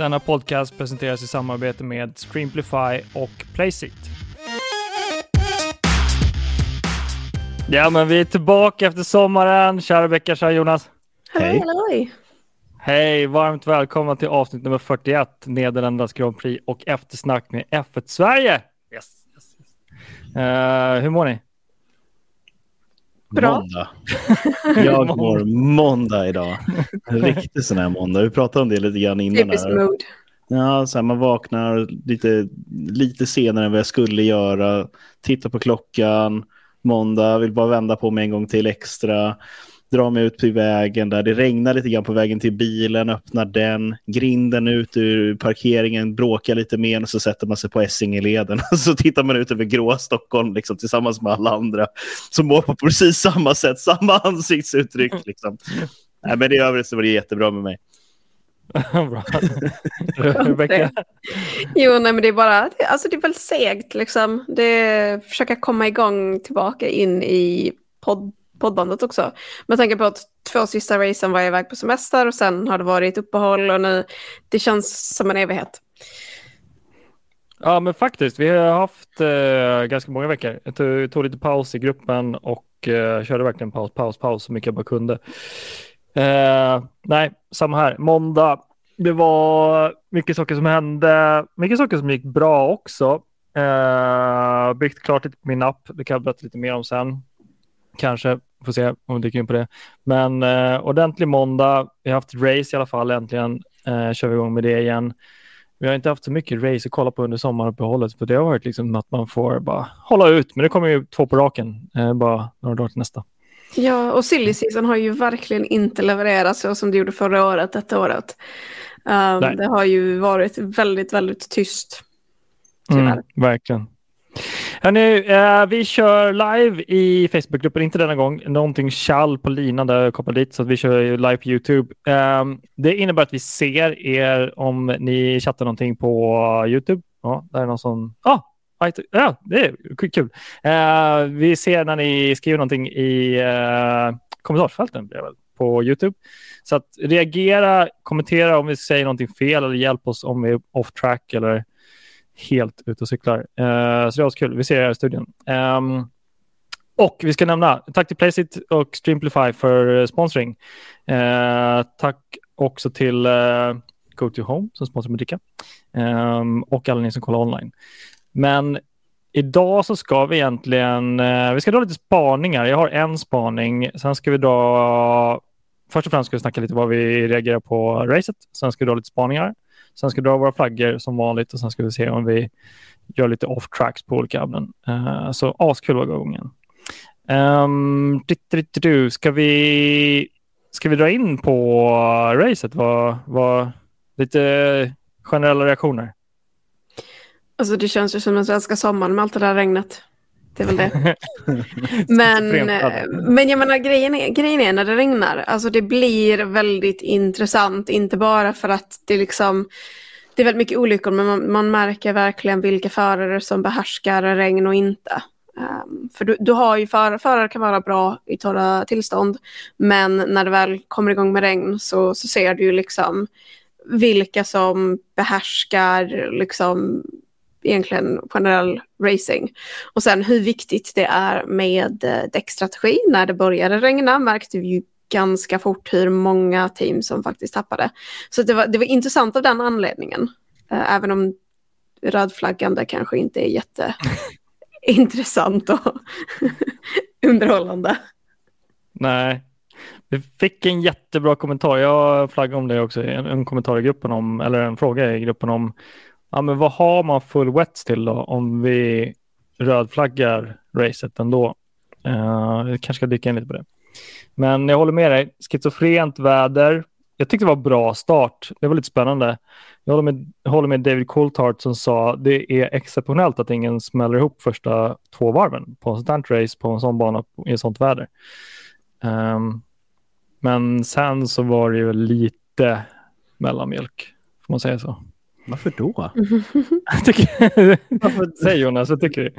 Denna podcast presenteras i samarbete med Streamplify och Placeit. Ja, men vi är tillbaka efter sommaren. Tja Rebecka, tja Jonas. Hej. Halloj. Hej, varmt välkomna till avsnitt nummer 41, Nederländernas Grand Prix och eftersnack med F1 Sverige. Yes, yes, yes. Uh, hur mår ni? Bra. Måndag. Jag mår måndag idag. En riktig sån här måndag. Vi pratade om det lite grann innan. Typiskt mood. Ja, så här, man vaknar lite, lite senare än vad jag skulle göra. Tittar på klockan. Måndag, vill bara vända på mig en gång till extra. Dra mig ut på vägen där det regnar lite grann på vägen till bilen. Öppnar den. Grinden ut ur parkeringen. Bråkar lite mer och så sätter man sig på Essingeleden. Så tittar man ut över gråa Stockholm liksom, tillsammans med alla andra som mår på precis samma sätt. Samma ansiktsuttryck. Liksom. Nej, men i övrigt så var det jättebra med mig. Bra. Rebecka? Jo, nej, men det är bara, alltså det är väl segt liksom. Det är, försöka komma igång tillbaka in i podd, poddbandet också. Med tanke på att två sista racen var jag iväg på semester och sen har det varit uppehåll och nu, det känns som en evighet. Ja, men faktiskt. Vi har haft eh, ganska många veckor. Jag tog, tog lite paus i gruppen och eh, körde verkligen paus, paus, paus så mycket jag bara kunde. Eh, nej, samma här. Måndag. Det var mycket saker som hände. Mycket saker som gick bra också. Eh, byggt klart lite på min app. Det kan jag berätta lite mer om sen. Kanske. Får se om vi dyker in på det. Men eh, ordentlig måndag. Vi har haft race i alla fall äntligen. Eh, kör vi igång med det igen. Vi har inte haft så mycket race att kolla på under sommaruppehållet. För det har varit liksom att man får bara hålla ut. Men det kommer ju två på raken. Eh, bara några dagar till nästa. Ja, och silly season har ju verkligen inte levererat så som det gjorde förra året, detta året. Um, det har ju varit väldigt, väldigt tyst. Mm, verkligen. Hörrni, eh, vi kör live i Facebookgruppen, inte denna gång. Någonting kall på linan där jag kopplade dit, så att vi kör live på YouTube. Eh, det innebär att vi ser er om ni chattar någonting på YouTube. Ja, där är någon som... Ah, Ja, det är kul. Uh, vi ser när ni skriver någonting i uh, kommentarsfälten på Youtube. Så att reagera, kommentera om vi säger någonting fel eller hjälp oss om vi är off track eller helt ute och cyklar. Uh, så det var kul. Vi ser er i studion. Um, och vi ska nämna tack till Placeit och Streamplify för sponsring. Eh, tack också till eh, Go to Home som sponsrar med dricka um, och alla ni som kollar online. Men idag så ska vi egentligen, uh, vi ska dra lite spaningar. Jag har en spaning. Sen ska vi dra, först och främst ska vi snacka lite vad vi reagerar på racet. Sen ska vi dra lite spaningar. Sen ska vi dra våra flaggor som vanligt och sen ska vi se om vi gör lite off tracks på olika ämnen. Uh, så askul var gången. Um, ska vi ska vi dra in på racet? Vad, vad, lite generella reaktioner? Alltså det känns ju som den svenska sommaren med allt det där regnet. Det är väl det. men, men jag menar grejen är, grejen är när det regnar, alltså det blir väldigt intressant. Inte bara för att det liksom det är väldigt mycket olyckor men man, man märker verkligen vilka förare som behärskar regn och inte. Um, för du, du, har ju förare, förare kan vara bra i torra tillstånd men när det väl kommer igång med regn så, så ser du ju liksom vilka som behärskar liksom egentligen generell racing. Och sen hur viktigt det är med eh, däckstrategi. När det började regna märkte vi ju ganska fort hur många team som faktiskt tappade. Så det var, det var intressant av den anledningen. Eh, även om rödflaggande kanske inte är jätteintressant och underhållande. Nej, vi fick en jättebra kommentar. Jag flaggade om det också, en, en kommentar i gruppen om, eller en fråga i gruppen om ja, men vad har man full wets till då om vi rödflaggar racet ändå? Eh, uh, jag kanske ska dyka in lite på det. Men jag håller med dig. Schizofrent väder. Jag tyckte det var bra start. Det var lite spännande. Jag håller med, håller med David Coulthard som sa det är exceptionellt att ingen smäller ihop första två varven på en sånt race på en sån bana i ett sånt väder. Um, men sen så var det ju lite mellanmjölk, får man säga så. Varför då? Varför? Säg Jonas, vad tycker du?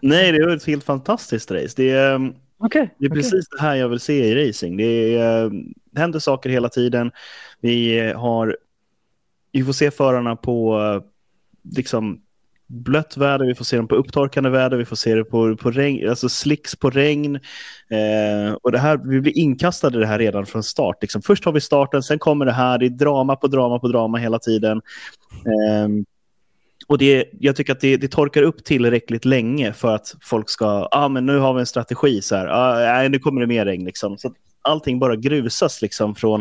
Nej, det var ett helt fantastiskt race. Det är, okay, det är okay. precis det här jag vill se i racing. Det, är, det händer saker hela tiden. Vi har vi får se förarna på liksom blött väder, vi får se dem på upptorkande väder, vi får se det på, på regn, alltså slicks på regn. Eh, och det här, vi blir inkastade i det här redan från start. Liksom. Först har vi starten, sen kommer det här, det är drama på drama på drama hela tiden. Eh, och det, jag tycker att det, det, torkar upp tillräckligt länge för att folk ska, ja ah, men nu har vi en strategi så här, ah, nu kommer det mer regn liksom. Så allting bara grusas liksom från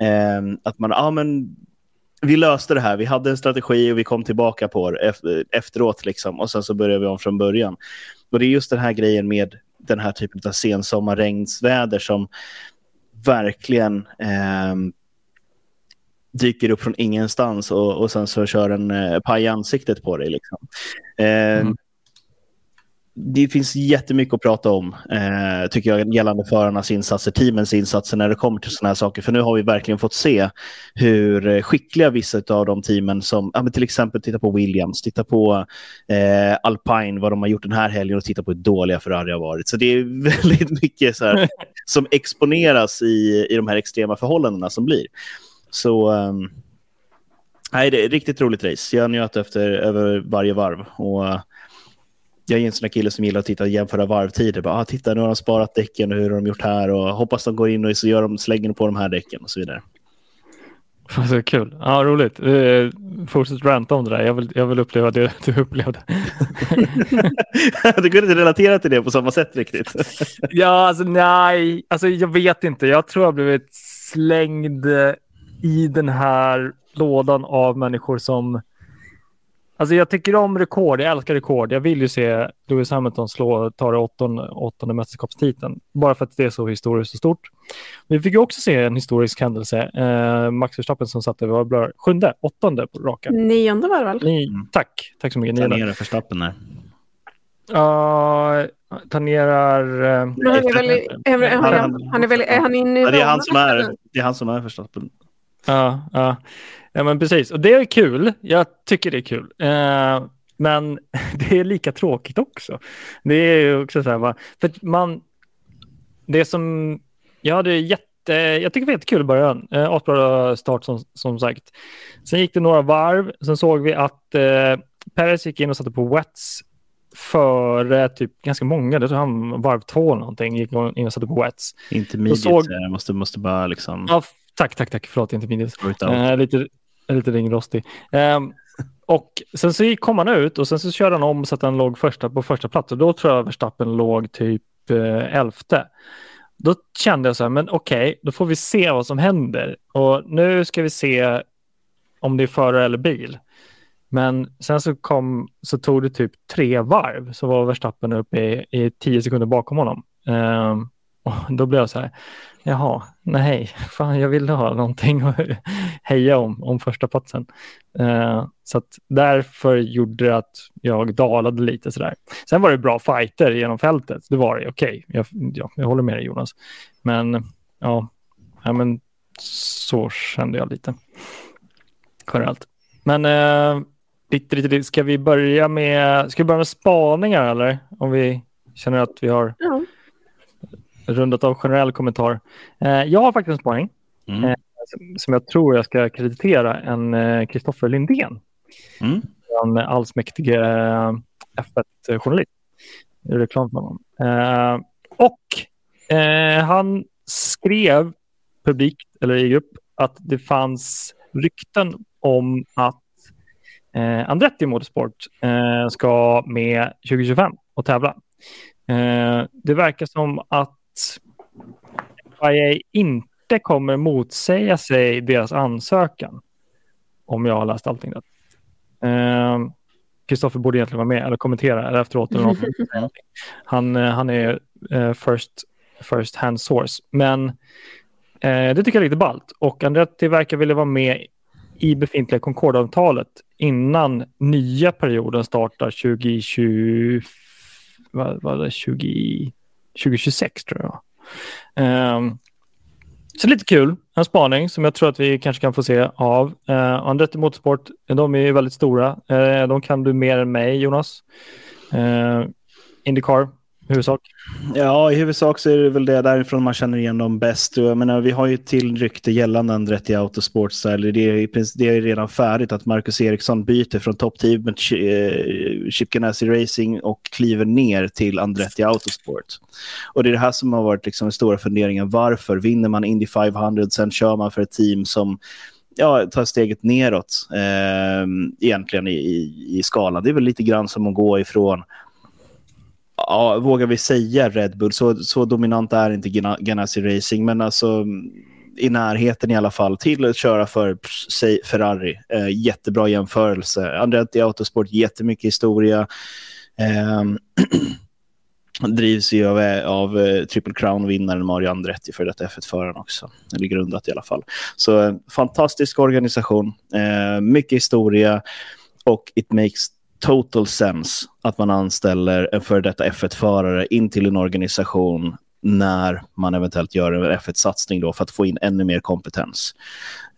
eh, att man, ja ah, men vi löste det här, vi hade en strategi och vi kom tillbaka på det efteråt liksom. och sen så började vi om från början. Och det är just den här grejen med den här typen av sensommarregnsväder som verkligen eh, dyker upp från ingenstans och, och sen så kör en eh, paj i ansiktet på dig. Liksom. Eh, mm det finns jättemycket att prata om, eh, tycker jag, gällande förarnas insatser, teamens insatser när det kommer till sådana här saker. För nu har vi verkligen fått se hur skickliga vissa av de teamen som, ja, till exempel titta på Williams, titta på eh, Alpine, vad de har gjort den här helgen och titta på hur dåliga Ferrari har varit. Så det är väldigt mycket så här, som exponeras i, i de här extrema förhållandena som blir. Så um, nej, det är ett riktigt roligt race. Jag njöt efter över varje varv. Och, jag är en sån kille som gillar att titta och jämföra varvtider. Bara, ah, titta, nu har de sparat däcken och hur har de gjort här och hoppas de går in och så gör de slänger på de här däcken och så vidare. Så kul. Ja, roligt. Uh, fortsätt ranta om det där. Jag vill, jag vill uppleva det du upplevde. du kunde inte relatera till det på samma sätt riktigt. ja, alltså nej. Alltså, jag vet inte. Jag tror jag blivit slängd i den här lådan av människor som Alltså jag tycker om rekord, jag älskar rekord. Jag vill ju se Lewis Hamilton slå, ta det åttonde, åttonde mästerskapstiteln. Bara för att det är så historiskt och stort. Vi fick ju också se en historisk händelse. Eh, Max Verstappen som satte, vad blir sjunde, åttonde på raka. Nionde var det väl? Ni, tack, tack så mycket. Tangerar Verstappen där. Uh, tangerar... Uh, han är väl, är, han, han är väl, är han inne i ja, det, är han som är, det är han som är Verstappen. Ja, ja. Ja, men precis. Och det är kul. Jag tycker det är kul. Eh, men det är lika tråkigt också. Det är ju också så här, va? för man, det som, jag hade jätte, jag tycker det var jättekul i början. Eh, Asbra start som, som sagt. Sen gick det några varv, sen såg vi att eh, Perez gick in och satte på wets före typ ganska många, det tror han varv två eller någonting, gick in och satte på wets. Intermediate, såg... jag måste, måste bara liksom... Ja, tack, tack, tack, förlåt, intermediate. Uh, lite, lite ringrostig. Um, och sen så kom han ut och sen så körde han om så att han låg första, på första plats och då tror jag Verstappen låg typ eh, elfte. Då kände jag så här, men okej, okay, då får vi se vad som händer. Och nu ska vi se om det är förare eller bil. Men sen så, kom, så tog det typ tre varv så var Verstappen uppe i, i tio sekunder bakom honom. Um, och då blev jag så här, jaha, nej, fan jag ville ha någonting heja om, om första platsen. Uh, så att därför gjorde det att jag dalade lite sådär. Sen var det bra fighter genom fältet, det var det, okej, okay. jag, ja, jag håller med dig Jonas. Men ja, ja men så kände jag lite generellt. Men uh, lite, lite, ska vi börja med, ska vi börja med spaningar eller? Om vi känner att vi har ja rundat av generell kommentar. Eh, jag har faktiskt en spaning mm. Som jag tror jag ska kreditera en Kristoffer eh, Lindén. Mm. En allsmäktige eh, F1-journalist. Reklam för honom. Eh, och eh, han skrev publikt, eller i grupp, att det fanns rykten om att eh, Andretti Motorsport eh, ska med 2025 och tävla. Eh, det verkar som att FIA inte kommer motsäga sig deras ansökan. Om jag har läst allting rätt. Kristoffer uh, borde egentligen vara med eller kommentera eller efteråt. Eller han, uh, han är uh, first, first hand source. Men eh, det tycker jag är lite ballt. Och Andretti verkar vilja vara med i befintliga Concorde-avtalet innan nya perioden startar 2020, vad, vad det, 20, 2026 tror jag. Um, så lite kul, en spaning som jag tror att vi kanske kan få se av. Eh, Andretti Motorsport, de är väldigt stora. Eh, de kan du mer än mig, Jonas. Eh, Indycar huvudsak? Ja, i huvudsak så är det väl det därifrån man känner igen dem bäst. Jag menar, vi har ju till rykte gällande Andretti Autosports. Där. Det, är, det är redan färdigt att Marcus Eriksson byter från toppteamet eh, Chip Ganassi Racing och kliver ner till Andretti Autosport. Och det är det här som har varit liksom den stora funderingen. Varför vinner man Indy 500, sen kör man för ett team som ja, tar steget neråt eh, egentligen i, i, i skalan. Det är väl lite grann som att gå ifrån ja, vågar vi säga Red Bull, så, så dominant är inte Ganassi Racing, men alltså i närheten i alla fall till att köra för säg, Ferrari. Eh, jättebra jämförelse. Andretti Autosport, jättemycket historia. Eh, drivs ju av, av eh, Triple Crown-vinnaren Mario Andretti för detta F1-föraren också. Eller grundat i alla fall. Så eh, fantastisk organisation, eh, mycket historia och it makes total sense att man anställer en före detta F1-förare in till en organisation när man eventuellt gör en F1-satsning då för att få in ännu mer kompetens.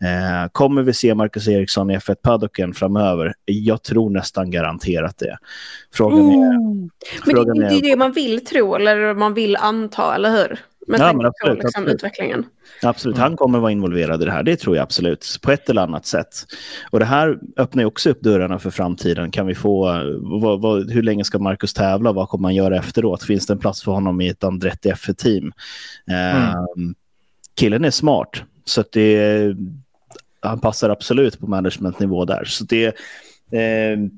Eh, kommer vi se Marcus Eriksson i F1-paddocken framöver? Jag tror nästan garanterat det. Frågan är... Mm. Frågan Men det är inte det man vill tro eller man vill anta, eller hur? Med ja, tanke absolut, på liksom, absolut. utvecklingen. Absolut, han kommer vara involverad i det här. Det tror jag absolut, på ett eller annat sätt. Och det här öppnar ju också upp dörrarna för framtiden. Kan vi få, vad, vad, hur länge ska Marcus tävla? Vad kommer han göra efteråt? Finns det en plats för honom i ett Andretti F1-team? Mm. Uh, killen är smart, så att det, han passar absolut på managementnivå där. Så det, uh,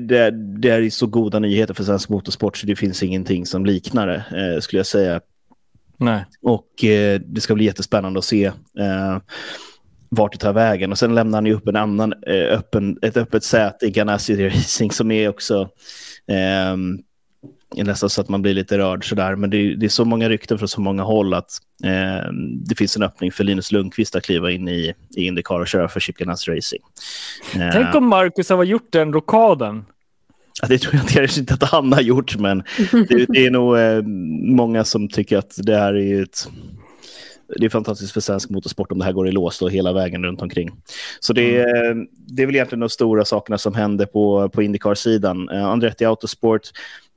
det, det är så goda nyheter för svensk motorsport så det finns ingenting som liknar det, eh, skulle jag säga. Nej. Och eh, det ska bli jättespännande att se eh, vart det tar vägen. Och sen lämnar han ju upp en annan, eh, öppen, ett öppet säte i Ganassi Racing som är också eh, nästan så att man blir lite rörd sådär. Men det, det, är så många rykten från så många håll att eh, det finns en öppning för Linus Lundqvist att kliva in i, i Indycar och köra för Chip Ganassi Racing. Eh, Tänk om Marcus har gjort den rockaden. Det tror jag kanske inte att han har gjort, men det, det är nog eh, många som tycker att det här är ett det är fantastiskt för svensk motorsport om det här går i lås och hela vägen runt omkring. Så det mm. det är väl egentligen de stora sakerna som händer på, på Indycar-sidan. Uh, Andretti Autosport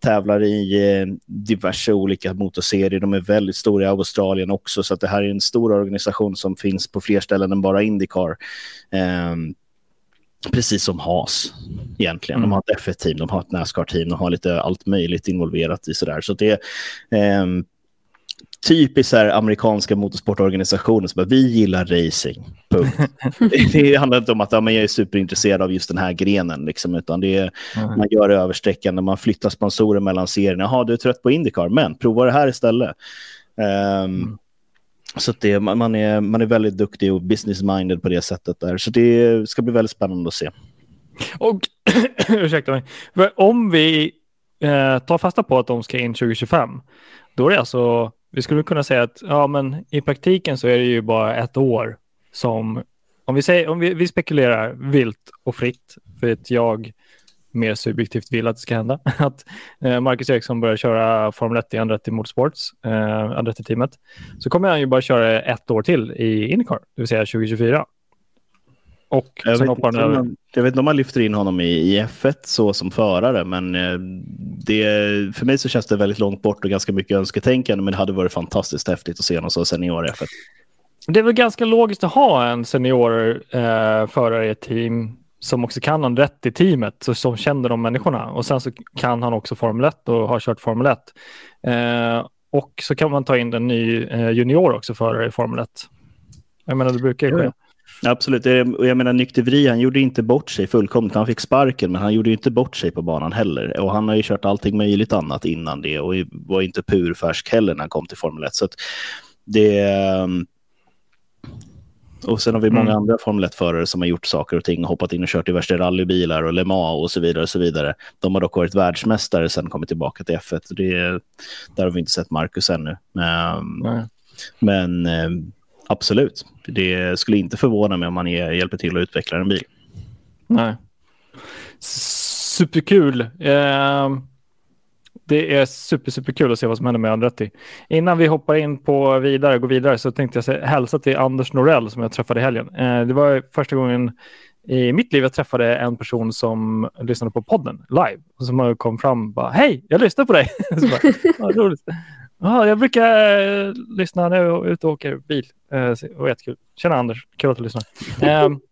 tävlar i eh, diverse olika motorserier. De är väldigt stora i Australien också, så att det här är en stor organisation som finns på fler ställen än bara Indycar. Uh, Precis som Haas egentligen. Mm. De har ett F1-team, de har ett Nascar-team, de har lite allt möjligt involverat i sådär. Så det är eh, typiskt här amerikanska motorsportorganisationer som bara, vi gillar racing, punkt. det handlar inte om att ja, men jag är superintresserad av just den här grenen, liksom, utan det är, mm. man gör översträckande, man flyttar sponsorer mellan serierna. Jaha, du är trött på Indycar, men prova det här istället. Um, mm. Så det, man, är, man är väldigt duktig och business-minded på det sättet där. Så det ska bli väldigt spännande att se. Och ursäkta mig, om vi eh, tar fasta på att de ska in 2025, då är det alltså, vi skulle kunna säga att ja, men i praktiken så är det ju bara ett år som, om vi, säger, om vi, vi spekulerar vilt och fritt, för att jag mer subjektivt vill att det ska hända. Att eh, Marcus Eriksson börjar köra Formel 1 i Andretti Motorsports, eh, Andretti-teamet, så kommer han ju bara köra ett år till i Indycar, det vill säga 2024. Och jag, vet inte, över... jag vet inte om man lyfter in honom i, i F1 så som förare, men eh, det, för mig så känns det väldigt långt bort och ganska mycket önsketänkande, men det hade varit fantastiskt häftigt att se honom som senior i F1. Det är väl ganska logiskt att ha en senior eh, förare i ett team som också kan han rätt i teamet, så, som känner de människorna. Och sen så kan han också Formel 1 och har kört Formel 1. Eh, och så kan man ta in en ny eh, junior också för i Formel 1. Jag menar, det brukar ju ske. Absolut, och jag menar Nyktervri, han gjorde inte bort sig fullkomligt. Han fick sparken, men han gjorde inte bort sig på banan heller. Och han har ju kört allting möjligt annat innan det och var inte purfärsk heller när han kom till Formel 1. Så det, ehm, och sen har vi många mm. andra Formel 1-förare som har gjort saker och ting och hoppat in och kört diverse rallybilar och Le Mans och så vidare. och så vidare. De har dock varit världsmästare sen kommit tillbaka till F1. Det, där har vi inte sett Marcus ännu. Um, men um, absolut, det skulle inte förvåna mig om man är, hjälper till att utveckla en bil. Nej. Superkul. Uh, det är super, super kul att se vad som händer med Andretti. Innan vi hoppar in på vidare, går vidare så tänkte jag säga, hälsa till Anders Norell som jag träffade i helgen. Eh, det var första gången i mitt liv jag träffade en person som lyssnade på podden live och som kom fram och bara hej, jag lyssnar på dig. bara. Ja, jag brukar uh, lyssna när jag är ute och åker bil. Det var jättekul. Tjena Anders, kul att du lyssnar. Um,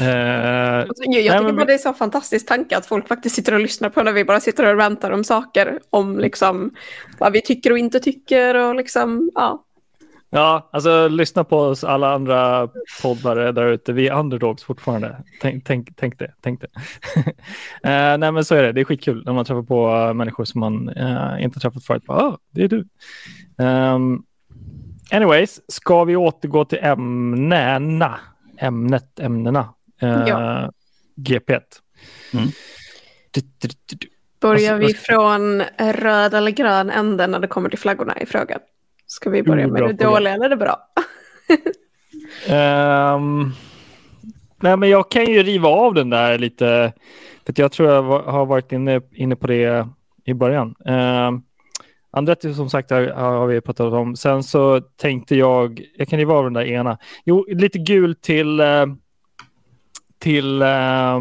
Uh, jag tycker men... bara det är så fantastisk tanke att folk faktiskt sitter och lyssnar på när vi bara sitter och rantar om saker. Om liksom vad vi tycker och inte tycker och liksom, ja. Ja, alltså lyssna på oss alla andra poddare där ute. Vi är underdogs fortfarande. Tänk, tänk, tänk det. Tänk det. uh, nej, men så är det. Det är skitkul när man träffar på uh, människor som man uh, inte träffat förut. Bara, oh, det är du. Um, anyways, ska vi återgå till ämnena? Ämnet, ämnena. Ja. GP1. Mm. Du, du, du, Börjar alltså, vi från röd eller grön ände när det kommer till flaggorna i frågan? Ska vi börja med det dåliga eller det bra? um, nej, men jag kan ju riva av den där lite. För jag tror jag har varit inne, inne på det i början. Um, Andretti som sagt har, har vi pratat om. Sen så tänkte jag, jag kan ju vara den där ena. Jo, lite gul till, eh, till uh,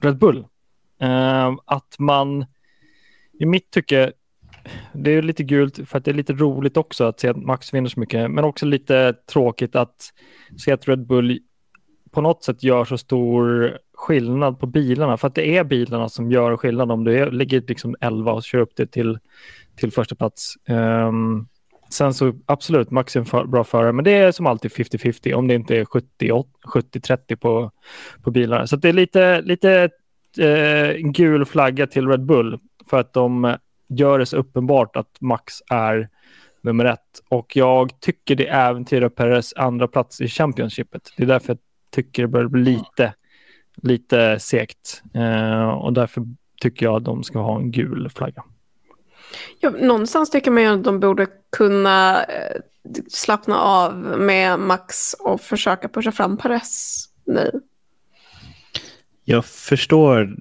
Red Bull. Uh, att man i mitt tycke det är lite gult för att det är lite roligt också att se att Max vinner så mycket, men också lite tråkigt att se att Red Bull på något sätt gör så stor skillnad på bilarna, för att det är bilarna som gör skillnad om du ligger liksom 11 och kör upp det till, till första plats. Um, sen så absolut, Max är en för, bra förare, men det är som alltid 50-50 om det inte är 70-30 på, på bilarna. Så det är lite, lite eh, gul flagga till Red Bull för att de gör det så uppenbart att Max är nummer ett. Och jag tycker det äventyrar Perez andra plats i Championshipet. Det är därför jag tycker det börjar bli lite, lite segt. Eh, och därför tycker jag att de ska ha en gul flagga. Ja, någonstans tycker man ju att de borde kunna eh, slappna av med Max och försöka pusha fram Paris. nu. Jag förstår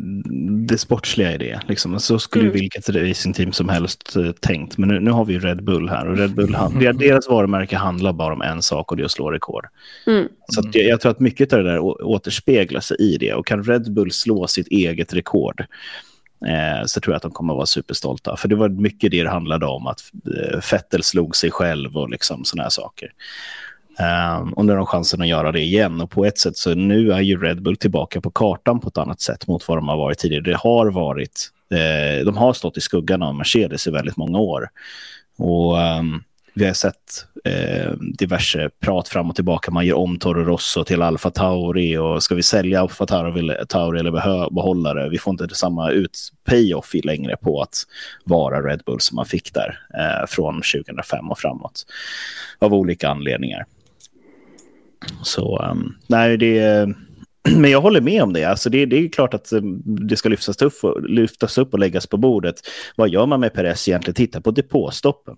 det sportsliga i det. Liksom. Så skulle mm. vilket racingteam som helst uh, tänkt. Men nu, nu, har vi Red Bull här och Red Bull, mm. deras varumärke handlar bara om en sak och det är att slå rekord. Mm. Så jag, jag, tror att mycket av det där återspeglar sig i det. Och kan Red Bull slå sitt eget rekord eh, så tror jag att de kommer att vara superstolta. För det var mycket det det handlade om, att eh, Fettel slog sig själv och liksom sådana här saker. Um, och nu har de chansen att göra det igen. Och på ett sätt så nu är ju Red Bull tillbaka på kartan på ett annat sätt mot vad de har varit tidigare. Det har varit, eh, de har stått i skuggan av Mercedes i väldigt många år. Och um, vi har sett eh, diverse prat fram och tillbaka. Man gör om Toro Rosso till Alfa Tauri och ska vi sälja Alfa Tauri eller behålla det? Vi får inte samma ut payoff längre på att vara Red Bull som man fick där eh, från 2005 och framåt av olika anledningar. Så um, nej, det men jag håller med om det. Alltså det, det är klart att um, det ska lyftas upp, och, lyftas upp och läggas på bordet. Vad gör man med Perez egentligen? Titta på depåstoppen.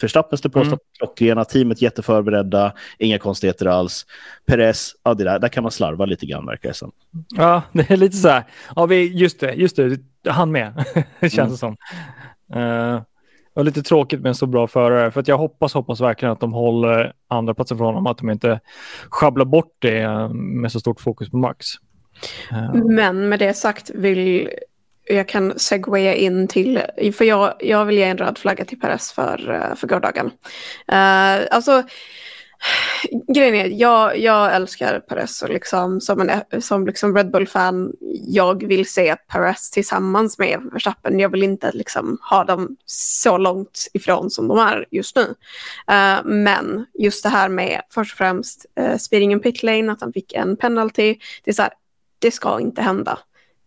Förstappens depåstopp, mm. klockrena, teamet jätteförberedda, inga konstigheter alls. Perez, ja, det där, där kan man slarva lite grann verkar det som. Ja, det är lite så här. Ja, vi, just det, just det, han med, känns mm. det som. Uh, var lite tråkigt med en så bra förare. För att jag hoppas, hoppas verkligen att de håller andra platsen för honom. Att de inte sjabblar bort det eh, med så stort fokus på Max. Eh. Men med det sagt vill jag kan segwaya in till, för jag, jag vill ge en röd flagga till Peres för, eh, för gårdagen. Uh, alltså, grejen är, jag, jag älskar Perez och liksom, som, en, som liksom Red Bull-fan, jag vill se Perez tillsammans med Verstappen. Jag vill inte liksom ha dem så långt ifrån som de är just nu. Uh, men just det här med först och främst eh, uh, speeding in pit lane, att han fick en penalty, det är så här, det ska inte hända.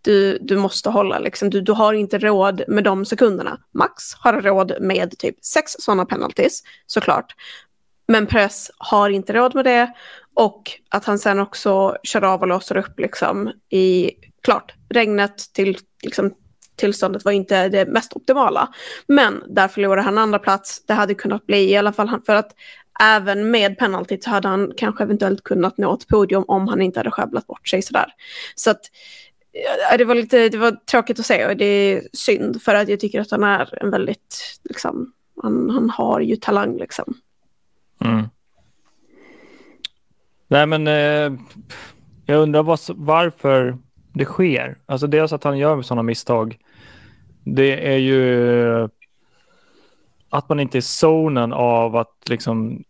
Du, du måste hålla, liksom, du, du har inte råd med de sekunderna. Max har råd med typ sex sådana penalties, såklart. Men Press har inte råd med det och att han sen också kör av och låser upp liksom i, klart, regnet till liksom, tillståndet var inte det mest optimala. Men där förlorade han andra plats. Det hade kunnat bli i alla fall för att även med penalty så hade han kanske eventuellt kunnat nå ett podium om han inte hade sjabblat bort sig sådär. Så att det var lite det var tråkigt att se och det är synd för att jag tycker att han är en väldigt, liksom, han, han har ju talang liksom. Mm. Nej men, eh, jag undrar vad, varför det sker. Alltså dels att han gör sådana misstag. Det är ju att man inte är zonen av att liksom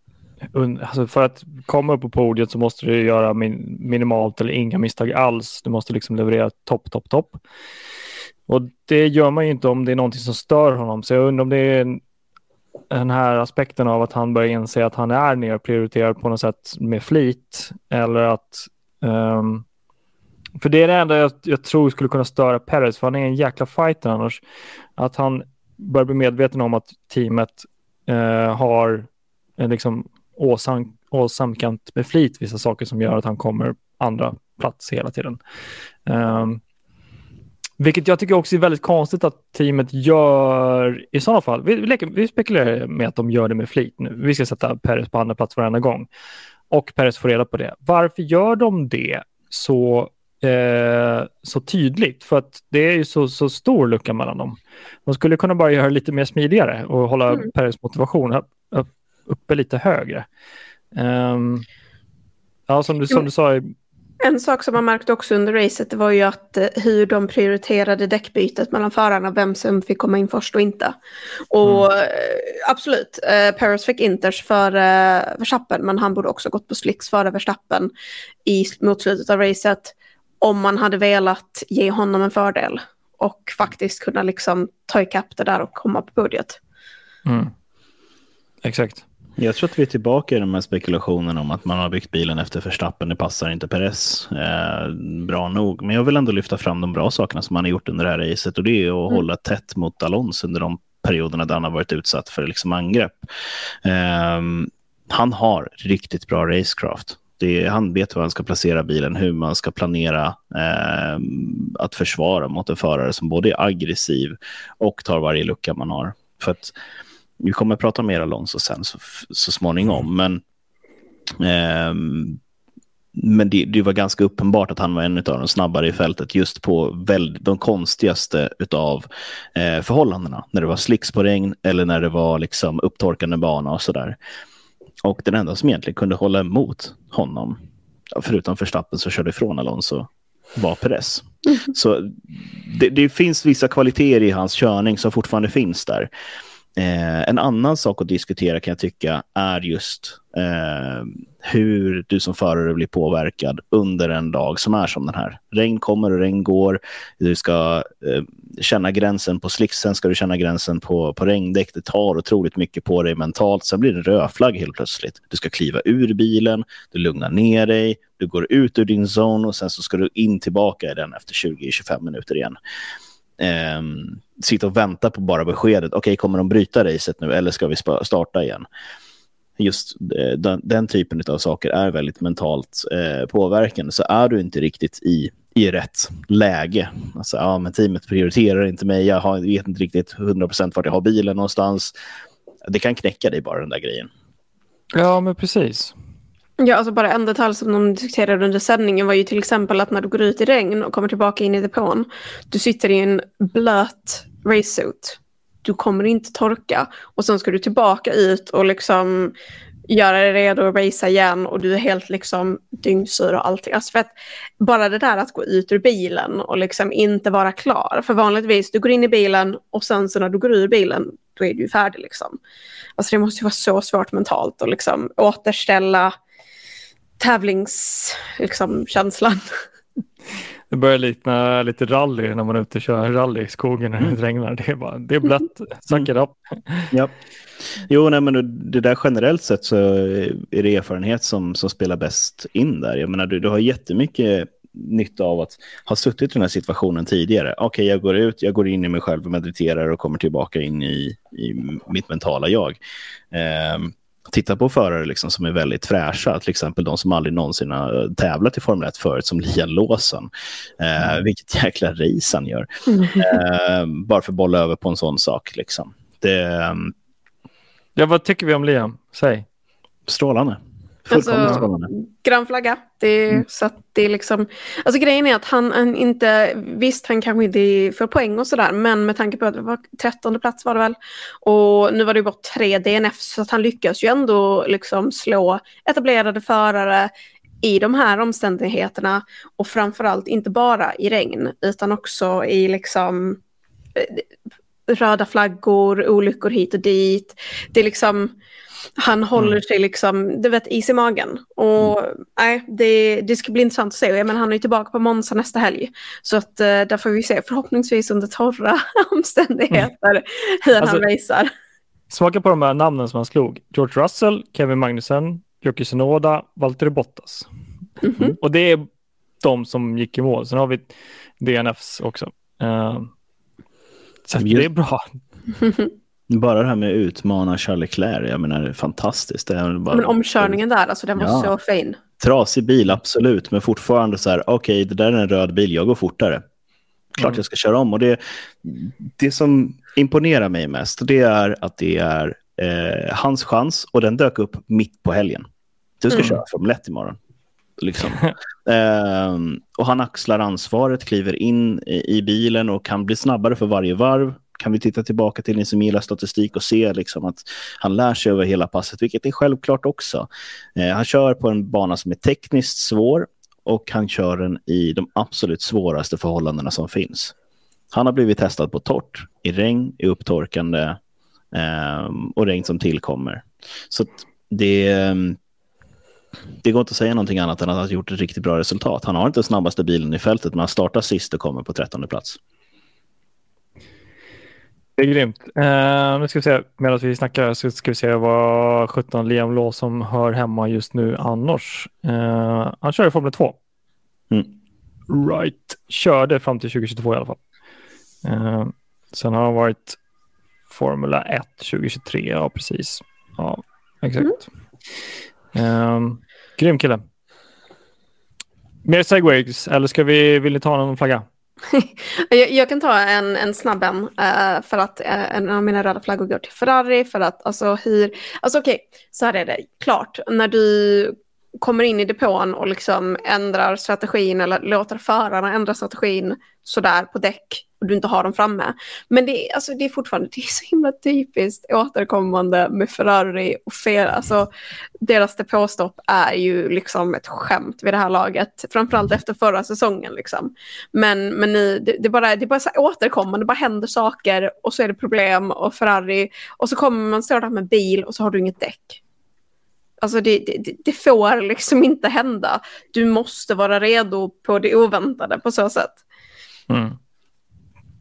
alltså för att komma upp på podiet så måste du göra min, minimalt eller inga misstag alls. Du måste liksom leverera topp, topp, topp. Och det gör man ju inte om det är någonting som stör honom. Så jag undrar om det är den här aspekten av att han börjar inse att han är nerprioriterad på något sätt med flit. Eller att... Um, för det är det enda jag, jag, tror skulle kunna störa Perez, för han är en jäkla fighter annars. Att han börjar bli medveten om att teamet uh, har liksom åsam, åsamkat med flit vissa saker som gör att han kommer andra plats hela tiden. Um, vilket jag tycker också är väldigt konstigt att teamet gör i sådana fall. Vi, vi, vi spekulerar med att de gör det med flit nu. Vi ska sätta Peres på andra plats varenda gång. Och Peres får reda på det. Varför gör de det så, eh, så tydligt? För att det är ju så, så stor lucka mellan dem. De skulle kunna bara göra det lite mer smidigare och hålla mm. Peres motivation upp, upp, uppe lite högre. Um, ja, som du, som du sa i en sak som man märkte också under racet det var ju att eh, hur de prioriterade däckbytet mellan förarna, vem som fick komma in först och inte. Och mm. Eh, absolut, eh, Paris fick Inters före eh, Verstappen, men han borde också gått på slicks före Verstappen i, mot slutet av racet om man hade velat ge honom en fördel och faktiskt kunna liksom ta ikapp det där och komma på budget. Mm. Exakt. Jag tror att vi är tillbaka i de här spekulationerna om att man har byggt bilen efter Verstappen. Det passar inte Perez eh, bra nog. Men jag vill ändå lyfta fram de bra sakerna som han har gjort under det här racet och det är att mm. hålla tätt mot Alonso under de perioderna där han har varit utsatt för liksom angrepp. Eh, han har riktigt bra racecraft. Det, han vet hur han ska placera bilen, hur man ska planera eh, att försvara mot en förare som både är aggressiv och tar varje lucka man har. För att vi kommer att prata mer Alonso sen så, så småningom, men, eh, men det, det, var ganska uppenbart att han var en av de snabbare i fältet just på väldigt, de konstigaste av eh, förhållandena. När det var slicks på regn eller när det var liksom upptorkande bana och sådär. Och den enda som egentligen kunde hålla emot honom, förutom Verstappen som körde ifrån Alonso, var Perez. Mm. Så det, det, finns vissa kvaliteter i hans körning som fortfarande finns där. Eh, en annan sak att diskutera kan jag tycka är just eh, hur du som förare blir påverkad under en dag som är som den här. Regn kommer och regn går. Du ska eh, känna gränsen på slicksen, ska du känna gränsen på, på regndäck. Det tar otroligt mycket på dig mentalt. Sen blir det rödflagg helt plötsligt. Du ska kliva ur bilen, du lugnar ner dig, du går ut ur din zon och sen så ska du in tillbaka i den efter 20-25 minuter igen eh, sitta och vänta på bara beskedet. Okej, okay, kommer de bryta racet nu eller ska vi starta igen? Just eh, den, den, typen av saker är väldigt mentalt eh, påverkande. Så är du inte riktigt i, i rätt läge, alltså, ja, men teamet prioriterar inte mig, jag har, vet inte riktigt 100% vart jag har bilen någonstans. Det kan knäcka dig bara den där grejen. Ja, men precis. Ja, alltså bara en detalj som de diskuterade under sändningen var ju till exempel att när du går ut i regn och kommer tillbaka in i depån, du sitter i en blöt racesuit. Du kommer inte torka och sen ska du tillbaka ut och liksom göra dig redo att racea igen och du är helt liksom dyngsur och allting. Alltså för att bara det där att gå ut ur bilen och liksom inte vara klar. För vanligtvis, du går in i bilen och sen så när du går ur bilen, då är du färdig liksom. Alltså det måste ju vara så svårt mentalt att liksom återställa tävlingskänslan. Liksom, det börjar likna lite rally när man är ute och kör rally i skogen när det mm. regnar. Det är, bara, det är blött, suck it up. Ja. Jo, nej, men det där generellt sett så är det erfarenhet som, som spelar bäst in där. Jag menar, du, du har jättemycket nytta av att ha suttit i den här situationen tidigare. Okej, okay, jag går ut, jag går in i mig själv och mediterar och kommer tillbaka in i, i mitt mentala jag. Um, titta på förare liksom som är väldigt fräscha, till exempel de som aldrig någonsin har tävlat i Formel 1 förut, som Liam Lawson. Eh, mm. vilket jäkla race han gör. Mm. Eh, bara för att bolla över på en sån sak. Liksom. Det, um... ja, vad tycker vi om Liam? Säg. Strålande. Alltså, grön flagga. Det, mm. så att det är liksom, alltså grejen är att han, han inte, visst han kanske inte får poäng och sådär, men med tanke på att det var trettonde plats var det väl, och nu var det bara tre DNF, så att han lyckas ju ändå liksom slå etablerade förare, i de här omständigheterna och framförallt inte bara i regn utan också i liksom eh, röda flaggor, olyckor hit och dit. Det är liksom, han håller mm. sig liksom, du vet, is i magen. Och mm. nej, det, det ska bli intressant att se. Men han är ju tillbaka på Monza nästa helg. Så att uh, där får vi se, förhoppningsvis under torra omständigheter, mm. hur alltså, han racear. Smaka på de här namnen som han slog. George Russell, Kevin Magnussen, Yuki Tsunoda, Valtteri Bottas. Mm -hmm. Och det är de som gick i mål. Sen har vi DNFs också. Uh, så det är bra. Bara det här med att utmana Charles Leclerc, jag menar det är fantastiskt. Det är bara... Men omkörningen där, alltså den var ja. så fin. Trasig bil, absolut, men fortfarande så här, okej, okay, det där är en röd bil, jag går fortare. Klart mm. jag ska köra om. Och det, det som imponerar mig mest, det är att det är eh, hans chans och den dök upp mitt på helgen. Du ska mm. köra Formel 1 imorgon. Liksom. eh, och han axlar ansvaret, kliver in i, i bilen och kan bli snabbare för varje varv kan vi titta tillbaka till er som gillar statistik och se liksom att han lär sig över hela passet, vilket är självklart också. Eh, han kör på en bana som är tekniskt svår och han kör den i de absolut svåraste förhållandena som finns. Han har blivit testad på torrt, i regn, i upptorkande eh, och regn som tillkommer. Så det, ehm, det går inte att säga någonting annat än att han har gjort ett riktigt bra resultat. Han har inte den snabbaste bilen i fältet, men han startar sist och kommer på trettonde plats. Det är grymt. Uh, nu ska vi se, medan vi snackar så ska vi se vad 17 Liam Lawson hör hemma just nu annars. Uh, han kör i Formel 2. Mm. Right. Körde fram till 2022 i alla fall. Uh, sen har han varit Formula 1 2023, ja precis. Ja, exakt. Mm. Uh, grym kille. Mer segways, eller ska vi, vill ni ta någon flagga? jag, jag, kan ta en, en snabb en, uh, för att uh, en av mina röda flaggor går till Ferrari, för att alltså hur, alltså okej, okay, så här är det, klart, när du kommer in i depån och liksom ändrar strategin eller låter förarna ändra strategin sådär på däck och du inte har dem framme. Men det är, alltså, det är fortfarande det är så himla typiskt återkommande med Ferrari och fel. Alltså, deras depåstopp är ju liksom ett skämt vid det här laget. Framförallt efter förra säsongen. Liksom. Men, men ni, det, det, är bara, det är bara så återkommande, det bara händer saker och så är det problem och Ferrari och så kommer man stå där med bil och så har du inget däck. Alltså det, det, det, får liksom inte hända. Du måste vara redo på det oväntade på så sätt. Mm.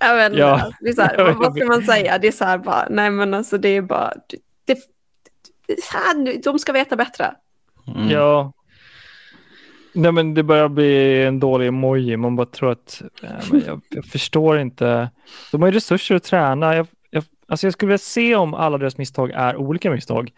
Jag vet inte, ja. det är så här, vad ska man säga? Det är så här bara, nej men alltså det är bara, det, det, här, de ska veta bättre. Mm. Ja. Nej men det börjar bli en dålig emoji, man bara tror att, äh, jag, jag, förstår inte. De har ju resurser att träna. Jag, jag, alltså jag skulle vilja se om alla deras misstag är olika misstag.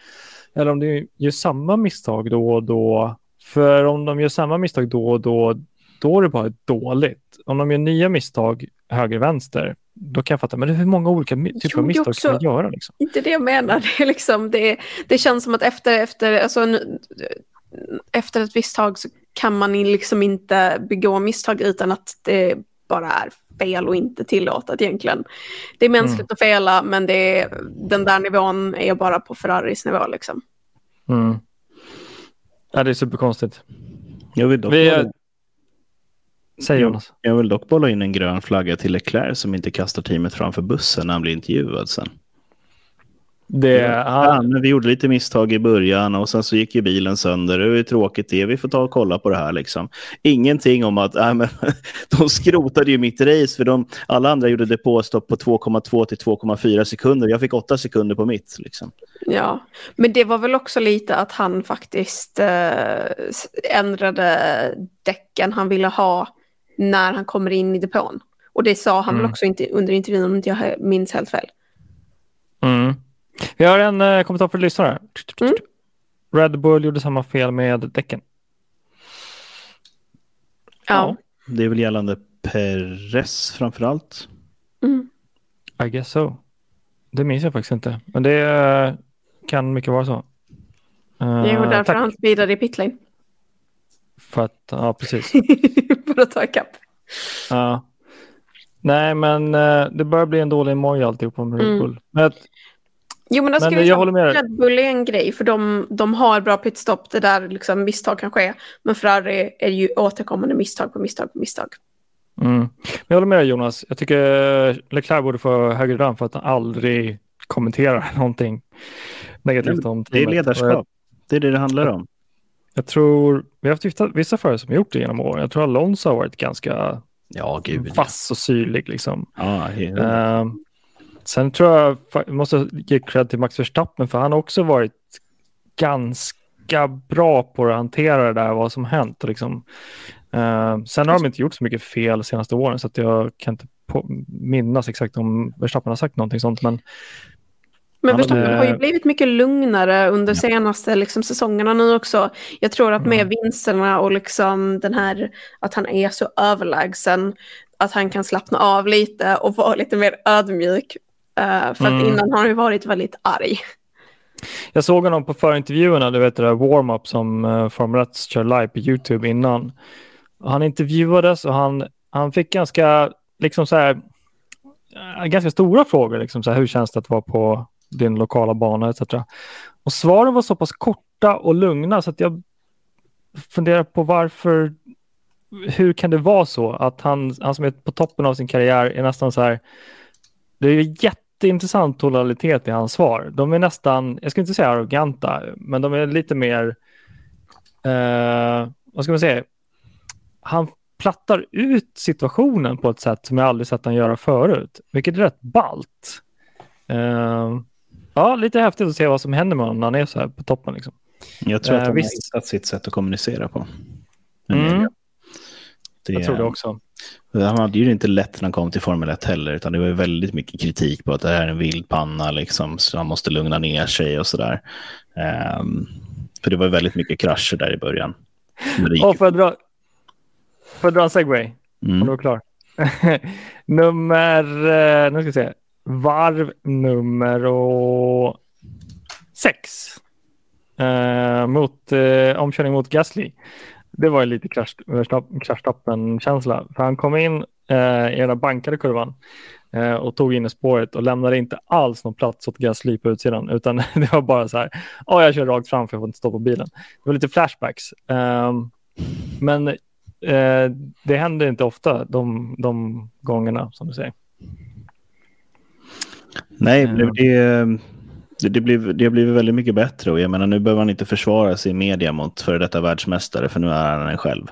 Eller om de gör samma misstag då och då. För om de gör samma misstag då och då, då är det bara dåligt. Om de gör nya misstag höger-vänster, då kan jag fatta, men hur många olika typer av misstag kan man göra? Liksom? Inte det jag menar. Det, är liksom, det, det känns som att efter, efter, alltså, efter ett visst tag så kan man liksom inte begå misstag utan att det bara är fel och inte tillåtet egentligen. Det är mänskligt mm. att fela, men det är, den där nivån är bara på Ferraris nivå. Liksom. Mm. Ja, det är superkonstigt. Jag vill dock Vi, Säg Jonas. Jag vill dock bolla in en grön flagga till Leclerc som inte kastar teamet framför bussen när han blir intervjuad sen. Det, ja, men vi gjorde lite misstag i början och sen så gick ju bilen sönder. Det är tråkigt det. Vi får ta och kolla på det här. Liksom. Ingenting om att äh, men, de skrotade ju mitt race för de, alla andra gjorde depåstopp på 2,2 till 2,4 sekunder. Jag fick 8 sekunder på mitt. Liksom. Ja, men det var väl också lite att han faktiskt äh, ändrade däcken han ville ha när han kommer in i depån. Och det sa han mm. väl också inte under intervjun om inte jag minns helt fel. Mm. Vi har en eh, kommentar för lyssnare. Mm. Red Bull gjorde samma fel med däcken. Ja. ja. Det är väl gällande Perez framför allt. Mm. I guess so. Det minns jag faktiskt inte. Men det uh, kan mycket vara så. Uh, det är därför tack. han speedade i pitlane. För att, ja precis. för att ta ikapp. Ja. Nej, men uh, det börjar bli en dålig moj alltihop med Red mm. Bull. Men att Jo, men, men jag håller med. Red Bull är en grej, för de, de har bra pitstop, det där liksom misstag kan ske. Men Ferrari är ju återkommande misstag på misstag på misstag. Mm. Men jag håller med dig Jonas. Jag tycker Leclerc borde få högre rang för att han aldrig kommenterar någonting negativt om teamet. Det är ledarskap. Det är det det handlar om. Jag tror, vi har haft vissa, förare som har gjort det genom åren. Jag tror Alonso har varit ganska ja, gud, vass och syrlig. Liksom. Ja, uh, sen tror jag, jag måste ge cred till Max Verstappen för han har också varit ganska bra på att hantera det där, vad som hänt. Liksom. Uh, sen har de inte gjort så mycket fel de senaste åren så att jag kan inte på, minnas exakt om Verstappen har sagt någonting sånt. Men men Verstappen har ju blivit mycket lugnare under senaste liksom, säsongerna nu också. Jag tror att med vinsterna och liksom den här att han är så överlägsen att han kan slappna av lite och vara lite mer ödmjuk. Uh, för mm. att innan har han ju varit väldigt arg. Jag såg honom på förintervjuerna, du vet det där warm-up som uh, Formel 1 kör live på YouTube innan. Han intervjuades och han, han fick ganska, liksom så här, ganska stora frågor. Liksom så här, hur känns det att vara på din lokala bana etc. Och svaren var så pass korta och lugna så att jag funderar på varför, hur kan det vara så att han, han som är på toppen av sin karriär är nästan så här, det är jätteintressant tonalitet i hans svar. De är nästan, jag ska inte säga arroganta, men de är lite mer, eh, vad ska man säga, han plattar ut situationen på ett sätt som jag aldrig sett han göra förut, vilket är rätt balt. Uh, ja, lite häftigt att se vad som händer med honom när han är så här på toppen. Liksom. Jag tror att eh, han uh, har hittat sitt sätt att kommunicera på. Mm. Det, jag tror det också. Han hade ju inte lätt när han kom till Formel 1 heller, utan det var ju väldigt mycket kritik på att det här är en vild panna, liksom, så han måste lugna ner sig och sådär. Um, för det var väldigt mycket krascher där i början. Att dra, för att dra en segway, mm. om du klar. Nummer, eh, nu ska vi se, varv nummer sex. Eh, mot, eh, omkörning mot Gasly. Det var lite kraschtappen-känsla. För han kom in eh, i den där bankade kurvan eh, och tog in i spåret och lämnade inte alls någon plats åt Gasly på utsidan. Utan det var bara så här, oh, jag kör rakt fram för jag får inte stå på bilen. Det var lite flashbacks. Ehm, men eh, det händer inte ofta de, de gångerna som du säger. Nej, det, det, det, blev, det har blivit väldigt mycket bättre och jag menar nu behöver han inte försvara sig i media mot före detta världsmästare för nu är han en själv.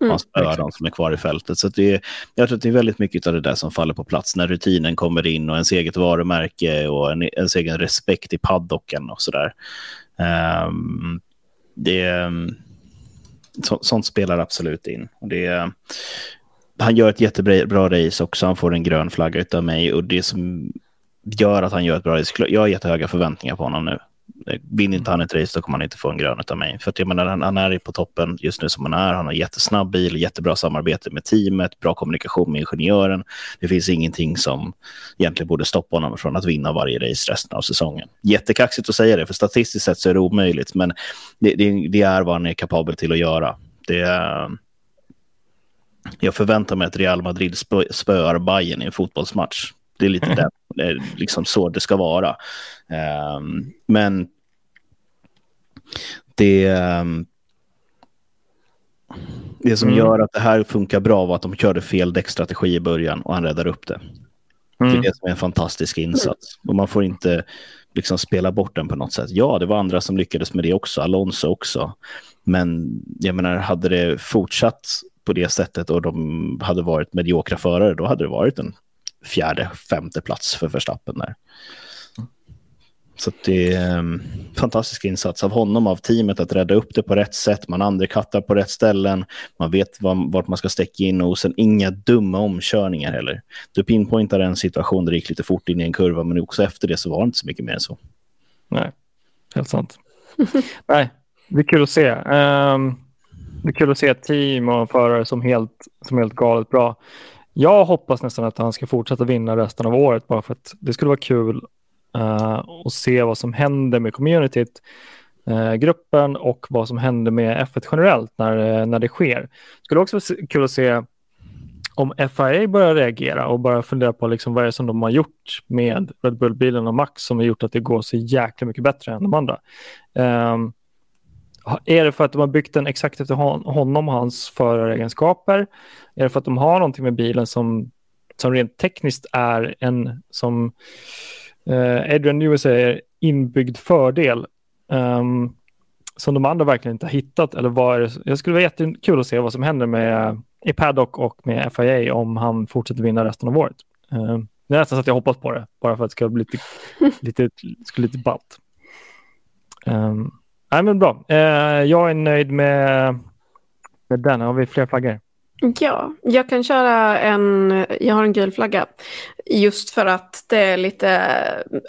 Mm, han spöar de som är kvar i fältet. Så det, jag tror att det är väldigt mycket av det där som faller på plats när rutinen kommer in och ens eget varumärke och en, ens egen respekt i paddocken och sådär. Um, det, så, sånt spelar absolut in. Och det, han gör ett jättebra race också. Han får en grön flagga av mig och det som gör att han gör ett bra race. Jag har jättehöga förväntningar på honom nu. Vinner inte han ett race då kommer han inte få en grön av mig. För att jag menar, han, han är på toppen just nu som han är. Han har jättesnabb bil, jättebra samarbete med teamet, bra kommunikation med ingenjören. Det finns ingenting som egentligen borde stoppa honom från att vinna varje race resten av säsongen. Jättekaxigt att säga det, för statistiskt sett så är det omöjligt, men det, det, det är vad han är kapabel till att göra. Det är... Jag förväntar mig att Real Madrid spöar Bayern i en fotbollsmatch. Det är lite den liksom så det ska vara. Um, men det, um, det som mm. gör att det här funkar bra var att de körde fel däckstrategi i början och han räddar upp det. Mm. Det är mm. det som är en fantastisk insats. Och man får inte liksom spela bort den på något sätt. Ja, det var andra som lyckades med det också, Alonso också. Men jag menar, hade det fortsatt på det sättet och de hade varit mediokra förare, då hade det varit en fjärde, femte plats för Verstappen där. Så det är en fantastisk insats av honom, av teamet att rädda upp det på rätt sätt. Man underkattar på rätt ställen. Man vet vart man ska stäcka in och sen inga dumma omkörningar heller. Du pinpointar en situation där det gick lite fort in i en kurva, men också efter det så var det inte så mycket mer än så. Nej, helt sant. Nej, det är kul att se. Um, det är kul att se ett team och förare som helt, som helt galet bra. Jag hoppas nästan att han ska fortsätta vinna resten av året bara för att det skulle vara kul uh, att se vad som händer med communityt, uh, gruppen och vad som händer med F1 generellt när, uh, när det sker. Det skulle också vara kul att se om FIA börjar reagera och börjar fundera på liksom vad är som de har gjort med Red Bull-bilen och Max som har gjort att det går så jäkla mycket bättre än de andra. Um, är det för att de har byggt den exakt efter honom och hans föraregenskaper? Är det för att de har någonting med bilen som, som rent tekniskt är en, som eh, Adrian Newey säger, inbyggd fördel um, som de andra verkligen inte har hittat? Eller vad det? Jag skulle vara jättekul att se vad som händer med i Paddock och med FIA om han fortsätter vinna resten av året. Uh, det är nästan så att jag hoppas på det, bara för att det ska bli lite, lite, ska lite ballt. Um, nej, men bra. Eh, jag är nöjd med, med den. Har vi fler flaggor? Ja, jag kan köra en, jag har en gul flagga. Just för att det är lite,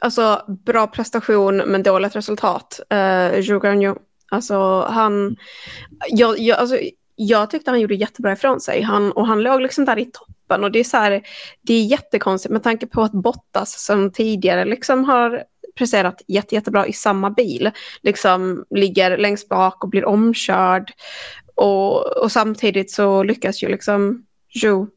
alltså bra prestation men dåligt resultat. Eh, Joe Alltså han, jag, jag, alltså, jag tyckte han gjorde jättebra ifrån sig. Han, och han låg liksom där i toppen. Och det är, så här, det är jättekonstigt med tanke på att Bottas som tidigare liksom har presterat jätte, jättebra i samma bil. Liksom ligger längst bak och blir omkörd. Och, och samtidigt så lyckas ju liksom Joe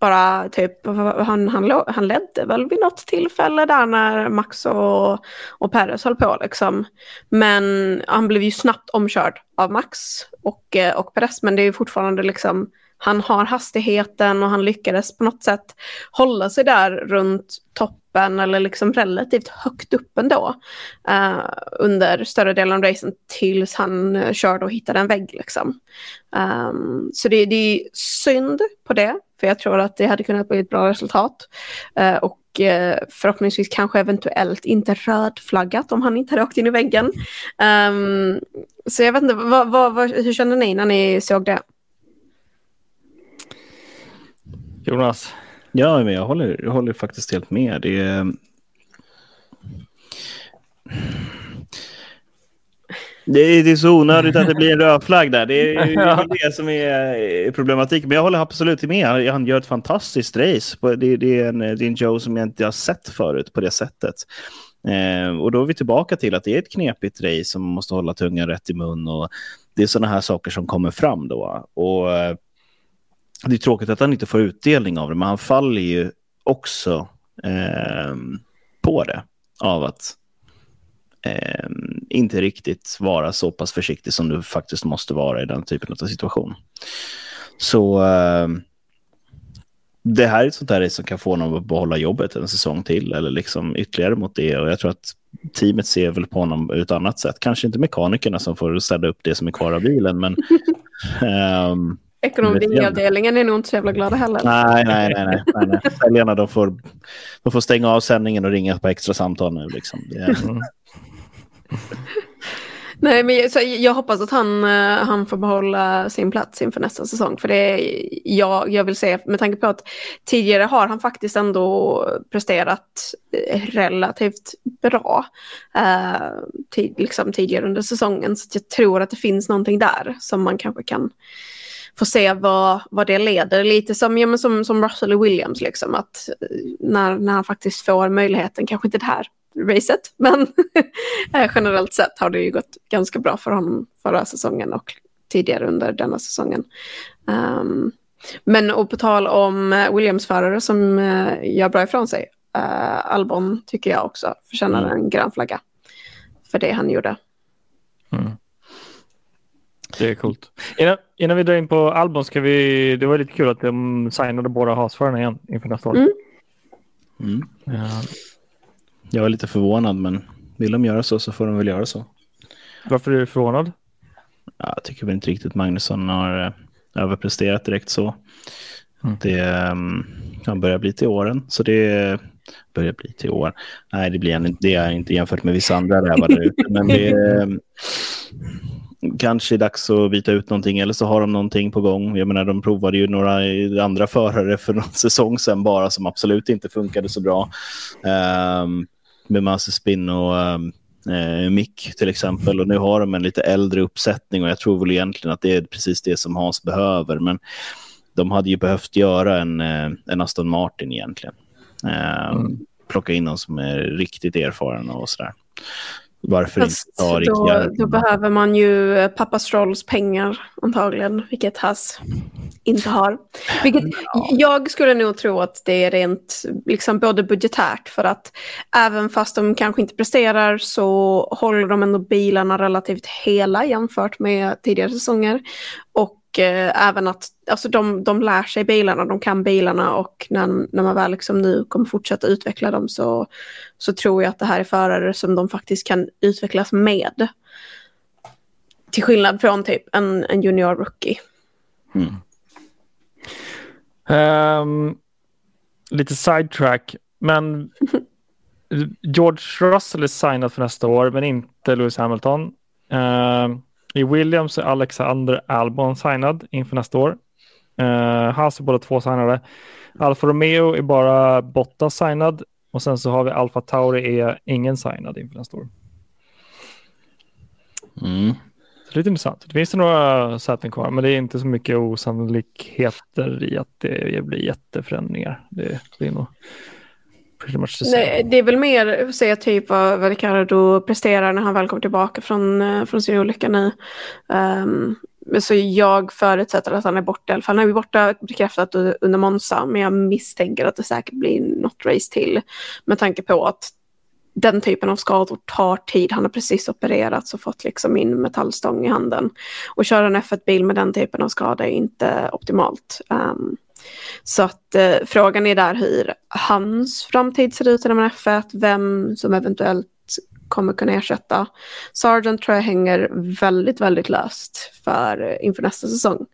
bara typ, han, han, han ledde väl vid något tillfälle där när Max och, och Perez höll på liksom. Men han blev ju snabbt omkörd av Max och, eh, och Perez, men det är fortfarande liksom, han har hastigheten och han lyckades på något sätt hålla sig där runt toppen eller liksom relativt högt upp ändå uh, under större delen av racen tills han eh, uh, körde och hittade en vägg. Liksom. Um, så det, det är synd på det, för jag tror att det hade kunnat bli ett bra resultat. Uh, och förhoppningsvis kanske eventuellt inte rödflaggat om han inte hade åkt in i väggen. Um, så jag vet inte, vad, vad, vad, hur kände ni när ni såg det? Jonas? Ja, men jag håller, jag håller faktiskt helt med. Det är... Det är, det är så onödigt att det blir en röd flagg där. Det är ju det som är problematiken. Men jag håller absolut med. Han gör ett fantastiskt race. Det, det, är en, det är en Joe som jag inte har sett förut på det sättet. Eh, och då är vi tillbaka till att det är ett knepigt race som måste hålla tungan rätt i mun. Och det är sådana här saker som kommer fram då. Och eh, det är tråkigt att han inte får utdelning av det, men han faller ju också eh, på det av att eh, inte riktigt vara så pass försiktig som du faktiskt måste vara i den typen av situation. Så eh, det här är ett sånt där som kan få honom att behålla jobbet en säsong till eller liksom ytterligare mot det. Och jag tror att teamet ser väl på honom ut annat sätt. Kanske inte mekanikerna som får städa upp det som är kvar av bilen, men um, Ekonomiavdelningen är nog inte så jävla glada heller. Nej, nej, nej. nej, nej, nej. Säljarna de får, de får stänga av sändningen och ringa på extra samtal nu. Liksom. Mm. nej, men så jag hoppas att han, eh, han får behålla sin plats inför nästa säsong. För det är, jag, jag vill säga, med tanke på att tidigare har han faktiskt ändå presterat eh, relativt bra. Tid, liksom tidigare under säsongen. Så jag tror att det finns någonting där som man kanske kan får se vad, vad det leder. Lite som, ja, men som, som Russell och Williams, liksom, att eh, när, när han faktiskt får möjligheten, kanske inte det här racet, men eh, generellt sett har det ju gått ganska bra för honom förra säsongen och tidigare under denna säsongen. Um, men och på tal om eh, Williams-förare som uh, gör bra ifrån sig, uh, Albon tycker jag också förtjänar mm. en grön flagga för det han gjorde. Mm. Det är coolt. Innan, innan vi drar in på Albon ska vi, det var lite kul att de signade båda hasförarna igen inför nästa år. Mm. Mm. Ja. Jag var lite förvånad, men vill de göra så så får de väl göra så. Varför är du förvånad? Ja, jag tycker väl inte riktigt Magnusson har äh, överpresterat direkt så. Mm. Det, han börjar bli till åren, så det börjar bli till år. Nej, det blir han inte. Det är inte jämfört med vissa andra rävar där ute. Men det, um, kanske är dags att byta ut någonting eller så har de någonting på gång. Jag menar, de provade ju några andra förare för någon säsong sedan bara som absolut inte funkade så bra. Um, med Mazepin och um, eh, Mick till exempel. Och nu har de en lite äldre uppsättning och jag tror väl egentligen att det är precis det som Hans behöver. Men de hade ju behövt göra en, eh, en Aston Martin egentligen. Um, mm. Plocka in någon som är riktigt erfaren och sådär. Varför Fast inte ta då, då behöver man ju eh, pappa Strolls pengar antagligen, vilket Hass inte har. Vilket ja. Jag skulle nog tro att det är rent liksom både budgetärt för att även fast de kanske inte presterar så håller de ändå bilarna relativt hela jämfört med tidigare säsonger. Och eh, även att alltså de, de lär sig bilarna, de kan bilarna och när, när man väl liksom nu kommer fortsätta utveckla dem så, så tror jag att det här är förare som de faktiskt kan utvecklas med. Till skillnad från typ en, en junior rookie. Mm. Um, lite sidetrack, men George Russell är signad för nästa år, men inte Lewis Hamilton. Uh, I Williams är Alexander Albon signad inför nästa år. Uh, Haas är båda två signade. Alfa Romeo är bara Bottas signad och sen så har vi Alfa Tauri är ingen signad inför nästa år. Mm. Så lite intressant. Det finns det några säten kvar, men det är inte så mycket osannolikheter i att det blir jätteförändringar. Det, det är nog pretty much Nej, det är väl mer se typ vad, vad Ricardo presterar när han väl kommer tillbaka från, eh, från sin olycka nu. Um, så jag förutsätter att han är borta i alla fall. Han är borta bekräftat under Monza, men jag misstänker att det säkert blir något race till. Med tanke på att den typen av skador tar tid. Han har precis opererats och fått liksom in metallstång i handen. Och köra en F1-bil med den typen av skada är inte optimalt. Um, så att uh, frågan är där hur hans framtid ser ut inom F1, vem som eventuellt kommer kunna ersätta. Sargent tror jag hänger väldigt, väldigt löst för, inför nästa säsong.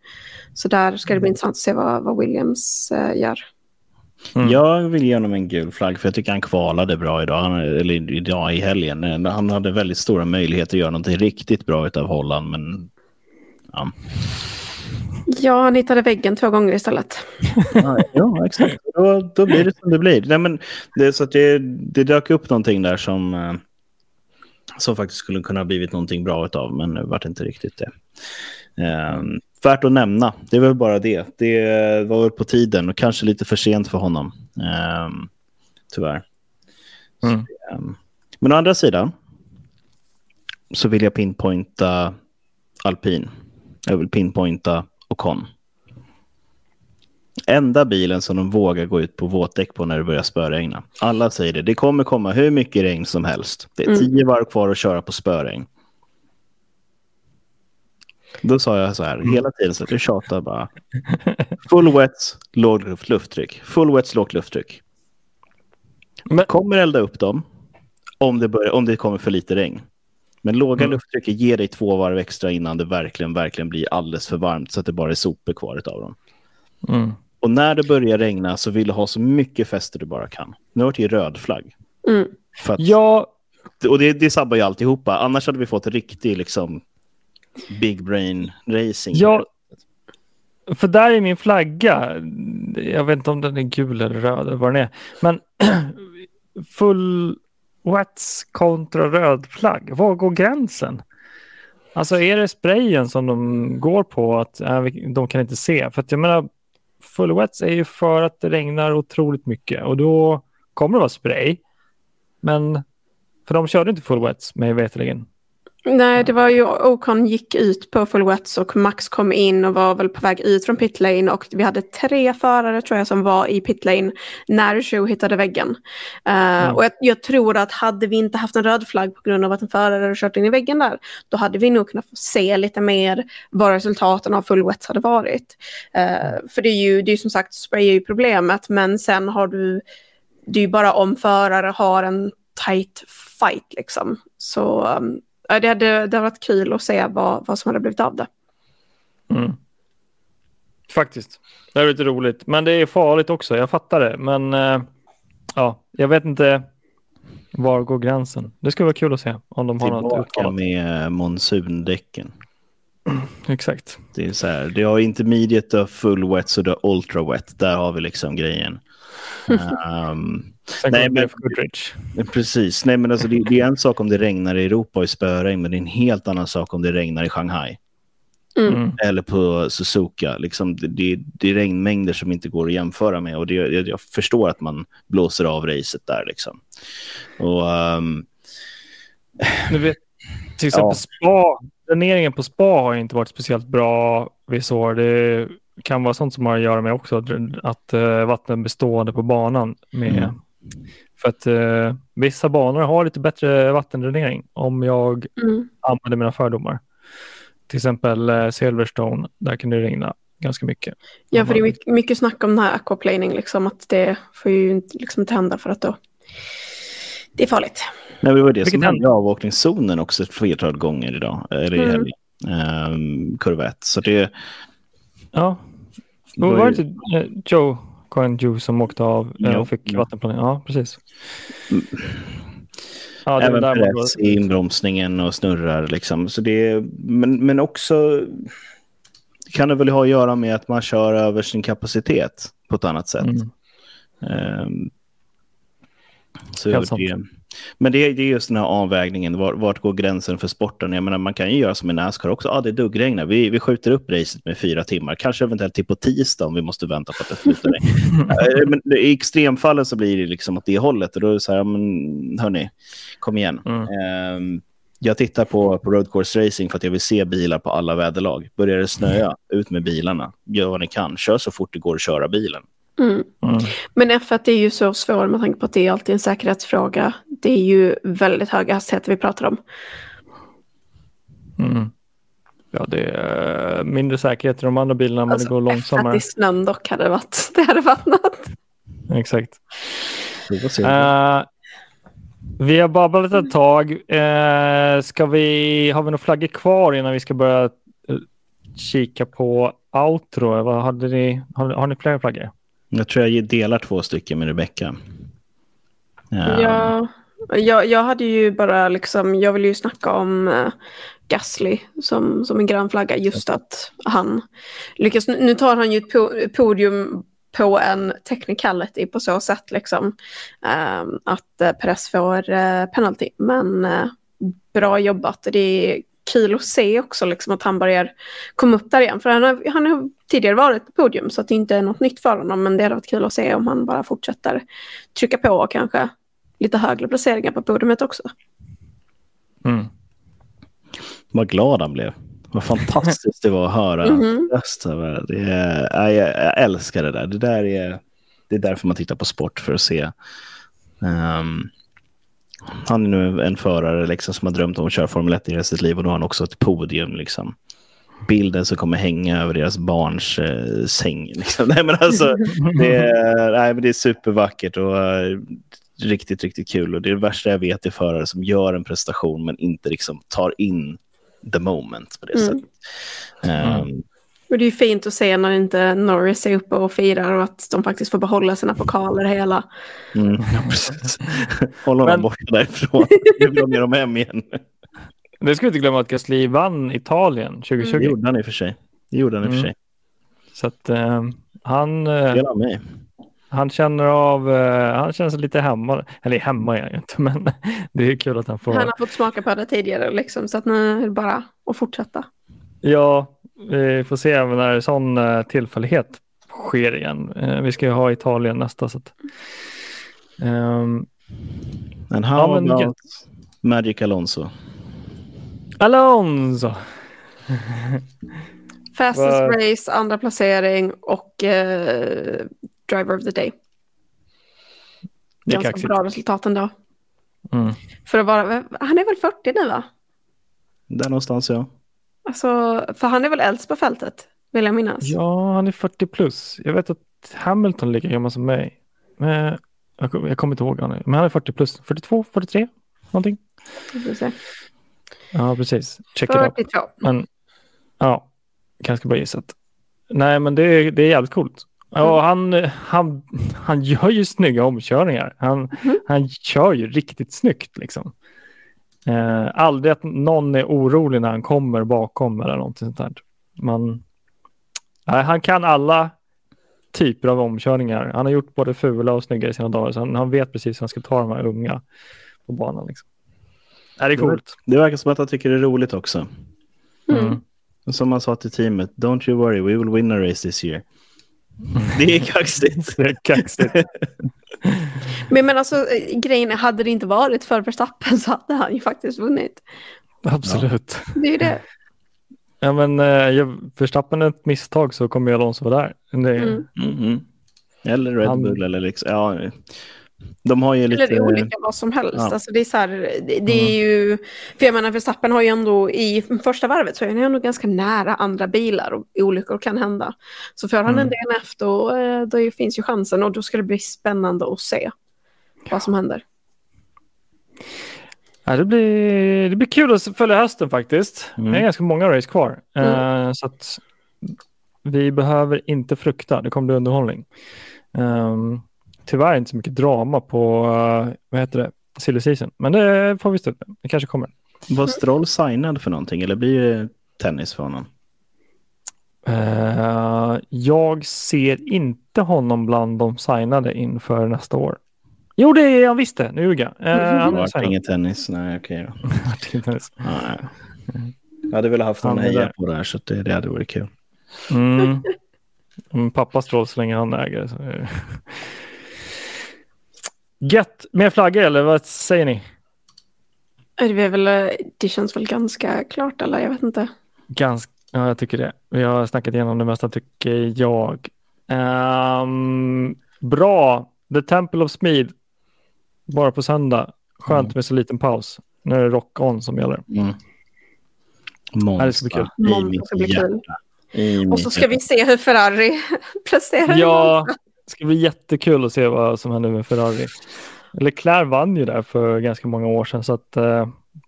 Så där ska det bli intressant att se vad, vad Williams uh, gör. Mm. Jag vill ge honom en gul flagg för jag tycker han kvalade bra idag, eller idag i helgen. Han hade väldigt stora möjligheter att göra något riktigt bra av Holland, men ja. Ja, han hittade väggen två gånger istället. ja, exakt. Då, då blir det som det blir. Nej, men det, så att det, det dök upp någonting där som, eh, som faktiskt skulle kunna ha blivit någonting bra av, men det vart inte riktigt det. Um, värt att nämna. Det är väl bara det. Det var väl på tiden och kanske lite för sent för honom. Um, tyvärr. Mm. Så, um, men å andra sidan så vill jag pinpointa alpin. Jag vill pinpointa Ocon. Enda bilen som de vågar gå ut på våtdäck på när det börjar spöregna. Alla säger det. Det kommer komma hur mycket regn som helst. Det är mm. tio varv kvar att köra på spöregn. Då sa jag så här mm. hela tiden, så att jag tjatade bara. Full wets, lågt lufttryck. Full wets, lågt lufttryck. Men... Kommer elda upp dem om det, börjar, om det kommer för lite regn. Men låga mm. lufttrycket ger dig två varv extra innan det verkligen, verkligen blir alldeles för varmt så att det bara är sopor kvar av dem. Mm. Och när det börjar regna så vill du ha så mycket fäste du bara kan. Nu har det ju röd flagg. Mm. Att, ja. Och det, det sabbar ju alltihopa. Annars hade vi fått riktig liksom, big brain racing. Ja, för där är min flagga. Jag vet inte om den är gul eller röd eller vad den är. Men full wets kontra röd flagg. Var går gränsen? Alltså är det sprayen som de går på att äh, de kan inte se? För att jag menar, full wets är ju för att det regnar otroligt mycket och då kommer det vara spray. Men för de körde inte full wets mig veterligen. Nej, det var ju Ocon gick ut på full wets och Max kom in och var väl på väg ut från pitlane och vi hade tre förare tror jag som var i pitlane när Joe hittade väggen. Uh, mm. Och jag, jag, tror att hade vi inte haft en röd flagg på grund av att en förare hade kört in i väggen där, då hade vi nog kunnat få se lite mer vad resultaten av full wets hade varit. Uh, för det är ju det är som sagt, spray är ju problemet, men sen har du, det är ju bara om förare har en tight fight liksom. Så um, det hade, det hade varit kul att se vad, vad som hade blivit av det. Mm. Faktiskt. Det är lite roligt. Men det är farligt också. Jag fattar det. Men äh, ja, jag vet inte. Var går gränsen? Det skulle vara kul att se om de har Tillbaka något uttalat. med monsundäcken. Exakt. Det är så här, det har intermediate och full wet så det är ultra wet. Där har vi liksom grejen. Um, nej, men, precis. Nej, men alltså, det, det, är en sak om det regnar i Europa och i spöregn, men det är en helt annan sak om det regnar i Shanghai. Mm. Eller på Suzuka. Liksom, det, det, det, är regnmängder som inte går att jämföra med. Och det, jag, jag förstår att man blåser av racet där. Liksom. Och, um, vet, till exempel ja. spa, dräneringen på spa har inte varit speciellt bra vissa år. Det kan vara sånt som har att göra med också att, uh, vatten bestående på banan. Med, mm. För att uh, vissa banor har lite bättre vattendränering om jag mm. använder mina fördomar. Till exempel uh, Silverstone, där kan det regna ganska mycket. Ja, för det är mycket, mycket snack om den här aquaplaning, liksom, att det får ju inte, liksom, inte hända för att då det är farligt. Nej, det var det Vilket som hände i avåkningszonen också ett flertal gånger idag, eller i mm. Um, kurvett. Så det... Ja. Var, var det inte eh, Joe Coen Ju som åkte av eh, och fick ja. vattenplanering? Ja, precis. Mm. Ja, Även press i inbromsningen och snurrar liksom. Så det, men, men också kan det väl ha att göra med att man kör över sin kapacitet på ett annat sätt. Mm. Um, så det, men det, det är just den här avvägningen, var, vart går gränsen för sporten? Jag menar, man kan ju göra som i Nascar också, ah, det duggregnar, vi, vi skjuter upp racet med fyra timmar, kanske eventuellt till på tisdag om vi måste vänta på att det slutar eh, I extremfallen så blir det liksom åt det hållet och då är det så här, men hörni, kom igen. Mm. Um, jag tittar på, på road course racing för att jag vill se bilar på alla väderlag. Börjar det snöa, ut med bilarna. Gör vad ni kan. Kör så fort det går att köra bilen. Mm. Mm. Men F1 är ju så svår med tanke på att det är alltid en säkerhetsfråga. Det är ju väldigt höga hastigheter vi pratar om. Mm. Ja, det är mindre säkerhet i de andra bilarna men alltså, det går långsammare. F1 i snön dock hade det varit, det hade varit något. Exakt. Uh, vi har babblat ett tag. Uh, ska vi, har vi några flaggor kvar innan vi ska börja uh, kika på outro? Vad hade ni, har, har ni fler flaggor? Jag tror jag delar två stycken med Rebecka. Ja, ja jag, jag hade ju bara liksom, jag vill ju snacka om uh, Gasly som, som en grön flagga, just att han lyckas, nu tar han ju ett podium på en technicality på så sätt liksom uh, att uh, Perez får uh, penalty, men uh, bra jobbat. Det är kul att se också liksom, att han börjar komma upp där igen. För han har, han har tidigare varit på podium så att det inte är något nytt för honom. Men det hade varit kul att se om han bara fortsätter trycka på och kanske lite högre placeringar på podiumet också. Mm. Vad glad han blev. Vad fantastiskt det var att höra mm -hmm. Det är, jag, jag, älskar det där. Det, där är, det är därför man tittar på sport, för att se um, han är nu en förare liksom, som har drömt om att köra Formel 1 i hela sitt liv och nu har han också ett podium. Liksom. Bilden som kommer hänga över deras barns eh, säng. Liksom. Nej, men alltså, det, är, nej, men det är supervackert och uh, riktigt, riktigt kul. Och det, är det värsta jag vet är förare som gör en prestation men inte liksom tar in the moment på det mm. sättet. Um, och det är fint att se när inte Norris är uppe och firar och att de faktiskt får behålla sina pokaler hela. Mm, ja, precis. Hålla dem Men... borta därifrån. Nu vill de ge dem hem igen. Det ska vi inte glömma att Gasly vann Italien 2020. Mm. Det gjorde han i och för sig. Det gjorde han i och för mm. sig. Så att uh, han... Uh, han känner av, uh, han känner sig lite hemma, eller hemma är han ju inte, men det är kul att han får. Han har fått smaka på det tidigare liksom, så att nu är det bara att fortsätta. Ja, vi får se när sån eh, tillfällighet sker igen. Eh, vi ska ju ha Italien nästa. Så att, um, And how ja, about get... Magic Alonso? Alonso! Fastest race, andra placering och uh, driver of the day. Det är Ganska kaxigt. bra resultat ändå. Mm. För att vara, han är väl 40 nu va? Där någonstans ja. Alltså, för han är väl äldst på fältet, vill jag minnas. Ja, han är 40 plus. Jag vet att Hamilton ligger gammal som mig. Men jag, jag kommer inte ihåg han är. Men han är 40 plus. 42, 43, någonting. Ja, precis. Check 42. it out. Men, ja, ganska bra gissat. Nej, men det är, det är jävligt coolt. Ja, han, han, han gör ju snygga omkörningar. Han, mm. han kör ju riktigt snyggt liksom. Eh, aldrig att någon är orolig när han kommer bakom eller någonting sånt där. Man, nej, han kan alla typer av omkörningar. Han har gjort både fula och snygga i sina dagar, så han, han vet precis hur han ska ta de här unga på banan. Liksom. Är det coolt? Det, det verkar som att han tycker det är roligt också. Mm. Mm. Som han sa till teamet, don't you worry, we will win a race this year. Det är kaxigt. det är kaxigt. men, men alltså eh, grejen är, hade det inte varit för Verstappen så hade han ju faktiskt vunnit. Absolut. Ja. Det är ju det. Ja, men eh, Verstappen ett misstag så kommer ju Alonso vara där. Det, Mm. Mhm. Eller Red Han- Bull eller liksom, ja. De har ju lite... Eller det är olika vad som helst. Ja. Alltså det är så här, det, det är ju, för jag menar Verstappen har ju ändå i första varvet så är han ju ändå ganska nära andra bilar och olyckor kan hända. Så för han Mm. en DNF då, eh, då finns ju chansen och då ska det bli spännande att se vad som händer. Ja, det, blir, det blir kul att följa hösten faktiskt. Mm. Det är ganska många race kvar. Mm. Eh, så att vi behöver inte frukta. Det kommer bli underhållning. Um, tyvärr inte så mycket drama på uh, vad heter det? silly season. Men det får vi stå med. Det kanske kommer. Var Stroll signad för någonting eller blir det tennis för honom? Eh, jag ser inte honom bland de signade inför nästa år. Jo, det är han visst det. Nu ljuger jag. Eh, Det han är var signad. inget tennis. Nej, okej då. Okay. Nej. Jag hade velat haft någon heja på det här så det, det hade varit kul. Mm. Mm, pappa Stroll så länge han äger. Så. Gött. Mer flaggor eller vad säger ni? Det, är väl, eh, det känns väl ganska klart eller jag vet inte. Ganska, ja, jag tycker det. Vi har snackat igenom det mesta tycker jag. Ehm, bra. The Temple of Speed. Bara på söndag. Skönt Mm. med så liten paus. Nu är det rock on som gäller. Mm. Monster det ska bli kul. ska bli kul. Och så ska vi se hur Ferrari presterar. Ja, det ska bli jättekul att se vad som händer med Ferrari. Leclerc vann ju där för ganska många år sedan. Så att, eh,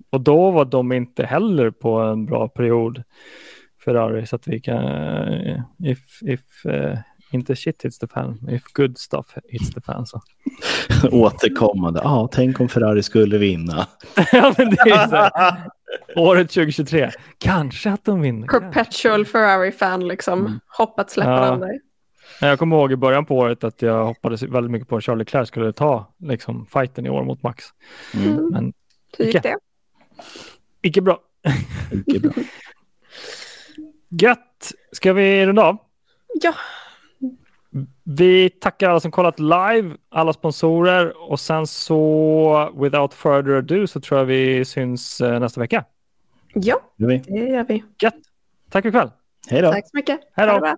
och då var de inte heller på en bra period, Ferrari. Så att vi kan, eh, if, if eh, inte shit hits the fan, if good stuff hits the fan. Så. Återkommande. Ja, tänk om Ferrari skulle vinna. ja, men det är så året 2023. Kanske att de vinner. Perpetual Ferrari-fan liksom. Mm. Hoppat släpper Ja. aldrig. Jag kommer ihåg i början på året att jag hoppades väldigt mycket på att Charlie Leclerc skulle ta liksom, fighten i år mot Max. Mm. Mm. Men Hur gick Icke. det? icke bra. Mycket bra. Gött! Ska vi runda av? Ja, Vi tackar alla som kollat live, alla sponsorer och sen så without further ado så tror jag vi syns eh, nästa vecka. ja, det gör vi. Gött! Tack för ikväll! Hej då. Tack så mycket. Hej då.